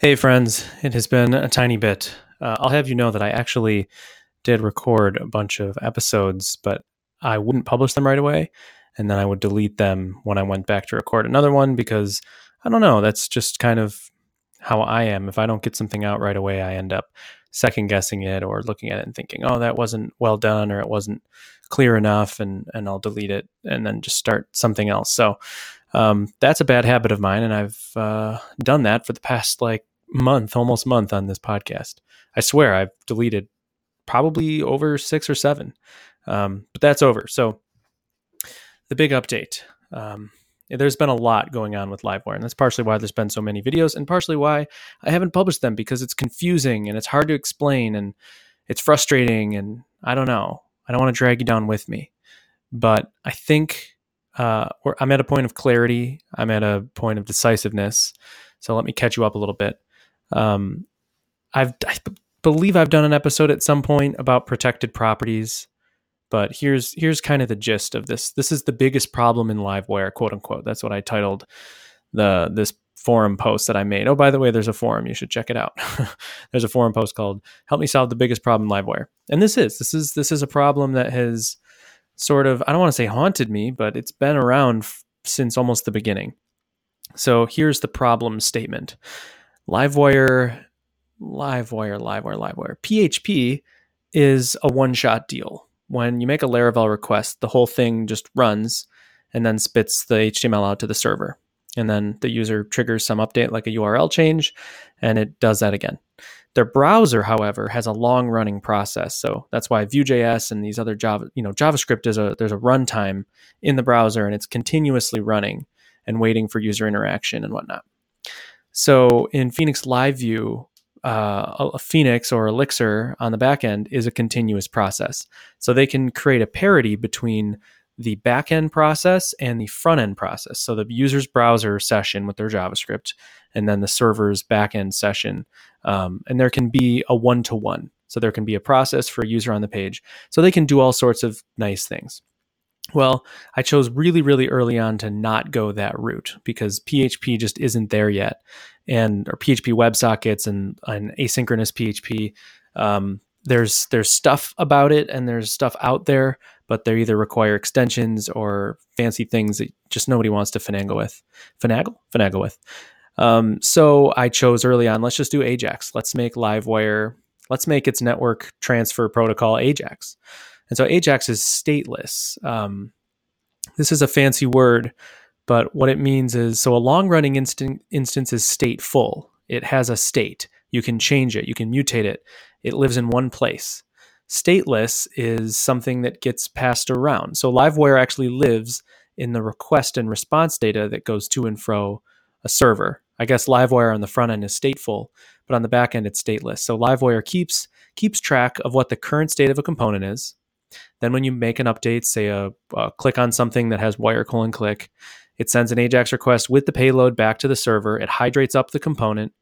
Hey, friends, it has been a tiny bit. Uh, I'll have you know that I actually did record a bunch of episodes, but I wouldn't publish them right away. And then I would delete them when I went back to record another one because I don't know, that's just kind of how I am. If I don't get something out right away, I end up second guessing it or looking at it and thinking, oh, that wasn't well done or it wasn't clear enough. And, and I'll delete it and then just start something else. So um, that's a bad habit of mine. And I've uh, done that for the past like month, almost month on this podcast. I swear I've deleted probably over six or seven, um, but that's over. So the big update. Um, there's been a lot going on with Livewire, and that's partially why there's been so many videos, and partially why I haven't published them because it's confusing and it's hard to explain and it's frustrating, and I don't know. I don't want to drag you down with me, but I think uh, I'm at a point of clarity. I'm at a point of decisiveness. So let me catch you up a little bit. Um, I've I believe I've done an episode at some point about protected properties, but here's here's kind of the gist of this. This is the biggest problem in Livewire, quote unquote. That's what I titled the this forum post that I made. Oh, by the way, there's a forum. You should check it out. there's a forum post called "Help Me Solve the Biggest Problem Livewire," and this is this is this is a problem that has sort of I don't want to say haunted me, but it's been around f- since almost the beginning. So here's the problem statement. Livewire, Livewire, Livewire, Livewire. PHP is a one shot deal. When you make a Laravel request, the whole thing just runs and then spits the HTML out to the server. And then the user triggers some update like a URL change and it does that again. Their browser, however, has a long running process. So that's why Vue.js and these other Java, you know, JavaScript is a there's a runtime in the browser and it's continuously running and waiting for user interaction and whatnot. So in Phoenix Live View, uh, a Phoenix or Elixir on the back end is a continuous process. So they can create a parity between the back end process and the front end process. So the user's browser session with their JavaScript, and then the server's back end session. Um, and there can be a one to one. So there can be a process for a user on the page. So they can do all sorts of nice things. Well, I chose really, really early on to not go that route because PHP just isn't there yet, and or PHP WebSockets and, and asynchronous PHP. Um, there's there's stuff about it and there's stuff out there, but they either require extensions or fancy things that just nobody wants to finagle with. Finagle, finagle with. Um, so I chose early on. Let's just do Ajax. Let's make Livewire. Let's make its network transfer protocol Ajax. And so Ajax is stateless. Um, this is a fancy word, but what it means is so a long running instant, instance is stateful. It has a state. You can change it, you can mutate it. It lives in one place. Stateless is something that gets passed around. So Livewire actually lives in the request and response data that goes to and fro a server. I guess Livewire on the front end is stateful, but on the back end it's stateless. So Livewire keeps keeps track of what the current state of a component is, then when you make an update, say a, a click on something that has wire colon click, it sends an AJAX request with the payload back to the server. It hydrates up the component,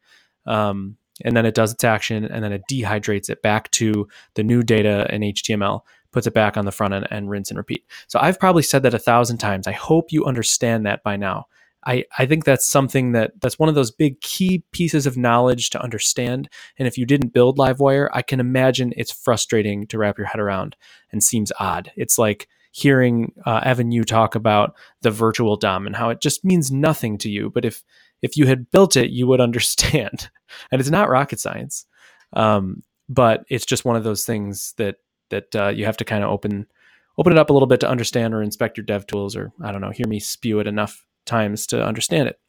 um, and then it does its action, and then it dehydrates it back to the new data in HTML, puts it back on the front end, and rinse and repeat. So I've probably said that a thousand times. I hope you understand that by now. I, I think that's something that that's one of those big key pieces of knowledge to understand. And if you didn't build Livewire, I can imagine it's frustrating to wrap your head around and seems odd. It's like hearing uh, Evan You talk about the virtual DOM and how it just means nothing to you. But if if you had built it, you would understand. and it's not rocket science, um, but it's just one of those things that that uh, you have to kind of open open it up a little bit to understand or inspect your dev tools or I don't know, hear me spew it enough times to understand it.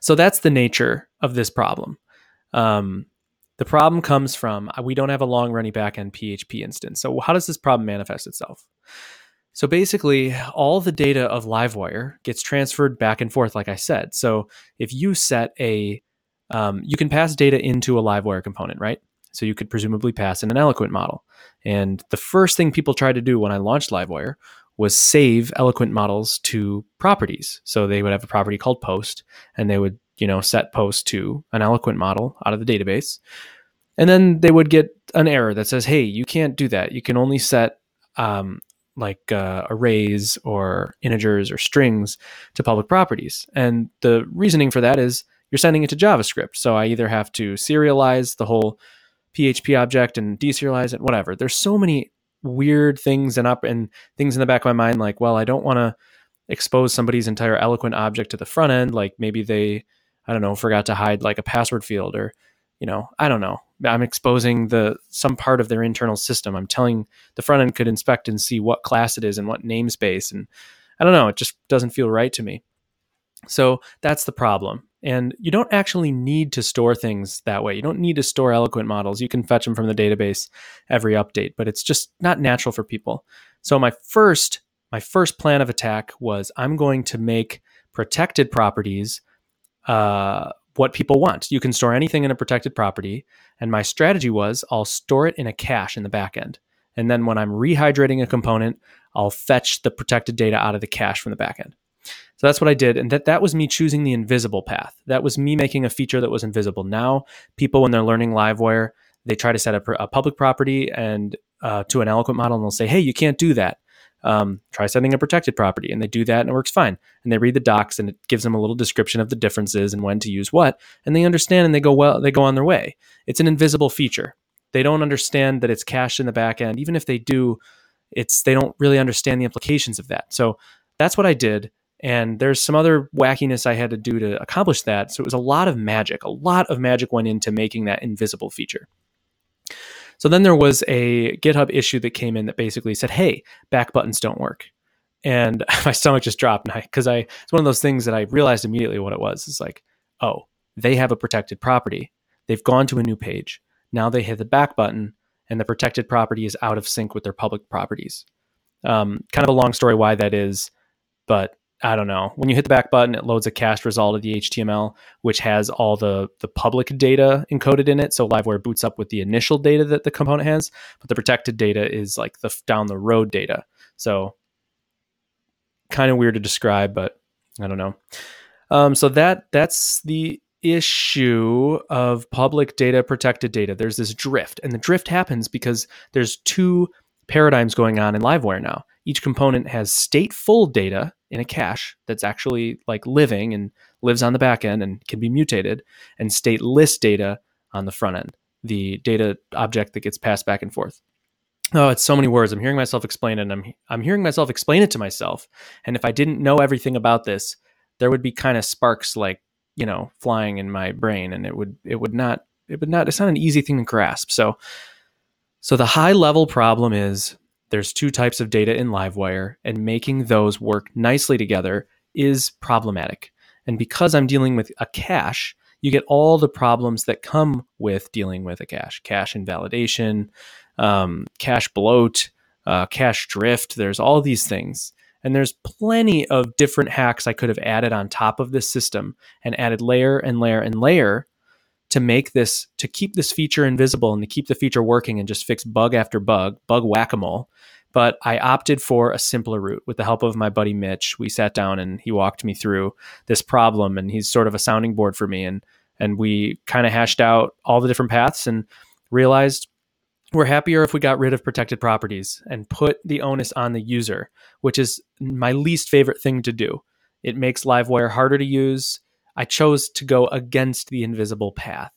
So that's the nature of this problem. Um, the problem comes from uh, we don't have a long running backend PHP instance. So how does this problem manifest itself? So basically, all the data of Livewire gets transferred back and forth, like I said. So if you set a, um, you can pass data into a Livewire component, right? So you could presumably pass in an Eloquent model. And the first thing people tried to do when I launched Livewire was save eloquent models to properties. So they would have a property called post and they would, you know, set post to an eloquent model out of the database. And then they would get an error that says, hey, you can't do that. You can only set um, like uh, arrays or integers or strings to public properties. And the reasoning for that is you're sending it to JavaScript. So I either have to serialize the whole PHP object and deserialize it, whatever. There's so many weird things and up and things in the back of my mind, like, well, I don't want to expose somebody's entire eloquent object to the front end. Like maybe they, I don't know, forgot to hide like a password field or, you know, I don't know. I'm exposing the some part of their internal system. I'm telling the front end could inspect and see what class it is and what namespace. And I don't know, it just doesn't feel right to me. So that's the problem. And you don't actually need to store things that way. You don't need to store eloquent models. You can fetch them from the database every update, but it's just not natural for people. So my first my first plan of attack was I'm going to make protected properties uh, what people want. You can store anything in a protected property. And my strategy was I'll store it in a cache in the backend. And then when I'm rehydrating a component, I'll fetch the protected data out of the cache from the backend. So that's what I did. And that, that was me choosing the invisible path. That was me making a feature that was invisible. Now, people, when they're learning Livewire, they try to set up a public property and uh, to an eloquent model, and they'll say, hey, you can't do that um, try setting a protected property. And they do that and it works fine. And they read the docs and it gives them a little description of the differences and when to use what. And they understand and they go well, they go on their way. It's an invisible feature. They don't understand that it's cached in the back end. Even if they do, it's they don't really understand the implications of that. So that's what I did. And there's some other wackiness I had to do to accomplish that. So it was a lot of magic. A lot of magic went into making that invisible feature. So then there was a GitHub issue that came in that basically said, "Hey, back buttons don't work." And my stomach just dropped because I, I it's one of those things that I realized immediately what it was. It's like, oh, they have a protected property. They've gone to a new page. Now they hit the back button, and the protected property is out of sync with their public properties. Um, kind of a long story why that is, but I don't know. When you hit the back button, it loads a cached result of the HTML, which has all the the public data encoded in it. So Livewire boots up with the initial data that the component has, but the protected data is like the down the road data. So kind of weird to describe, but I don't know. Um, so that that's the issue of public data, protected data. There's this drift, and the drift happens because there's two paradigms going on in Livewire now. Each component has stateful data in a cache that's actually like living and lives on the back end and can be mutated, and stateless data on the front end, the data object that gets passed back and forth. Oh, it's so many words. I'm hearing myself explain it, and I'm I'm hearing myself explain it to myself. And if I didn't know everything about this, there would be kind of sparks like you know flying in my brain, and it would it would not it would not it's not an easy thing to grasp. So so the high level problem is there's two types of data in Livewire, and making those work nicely together is problematic. And because I'm dealing with a cache, you get all the problems that come with dealing with a cache cache invalidation, um, cache bloat, uh, cache drift. There's all these things. And there's plenty of different hacks I could have added on top of this system and added layer and layer and layer to make this to keep this feature invisible and to keep the feature working and just fix bug after bug, bug whack-a-mole. But I opted for a simpler route with the help of my buddy Mitch. We sat down and he walked me through this problem and he's sort of a sounding board for me and and we kind of hashed out all the different paths and realized we're happier if we got rid of protected properties and put the onus on the user, which is my least favorite thing to do. It makes Livewire harder to use. I chose to go against the invisible path.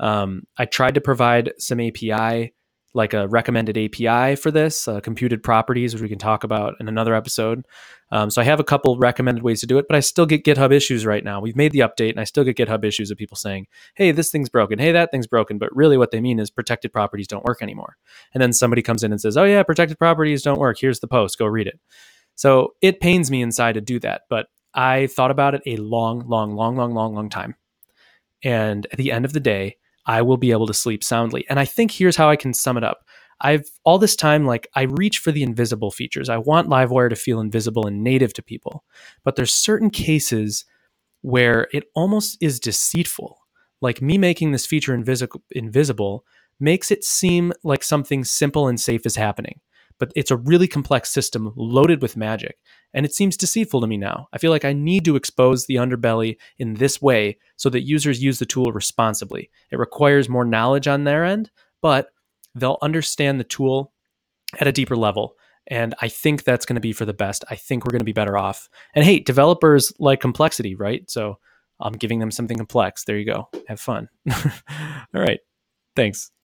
Um, I tried to provide some API, like a recommended API for this, uh, computed properties, which we can talk about in another episode. Um, so I have a couple recommended ways to do it, but I still get GitHub issues right now. We've made the update, and I still get GitHub issues of people saying, "Hey, this thing's broken. Hey, that thing's broken." But really, what they mean is protected properties don't work anymore. And then somebody comes in and says, "Oh yeah, protected properties don't work. Here's the post. Go read it." So it pains me inside to do that, but I thought about it a long, long, long, long, long, long time. And at the end of the day, I will be able to sleep soundly. And I think here's how I can sum it up. I've all this time, like, I reach for the invisible features. I want Livewire to feel invisible and native to people. But there's certain cases where it almost is deceitful. Like me making this feature invisible, invisible makes it seem like something simple and safe is happening but it's a really complex system loaded with magic. And it seems deceitful to me now. I feel like I need to expose the underbelly in this way so that users use the tool responsibly. It requires more knowledge on their end, but they'll understand the tool at a deeper level. And I think that's going to be for the best. I think we're going to be better off. And hey, developers like complexity, right? So I'm giving them something complex. There you go. Have fun. All right. Thanks.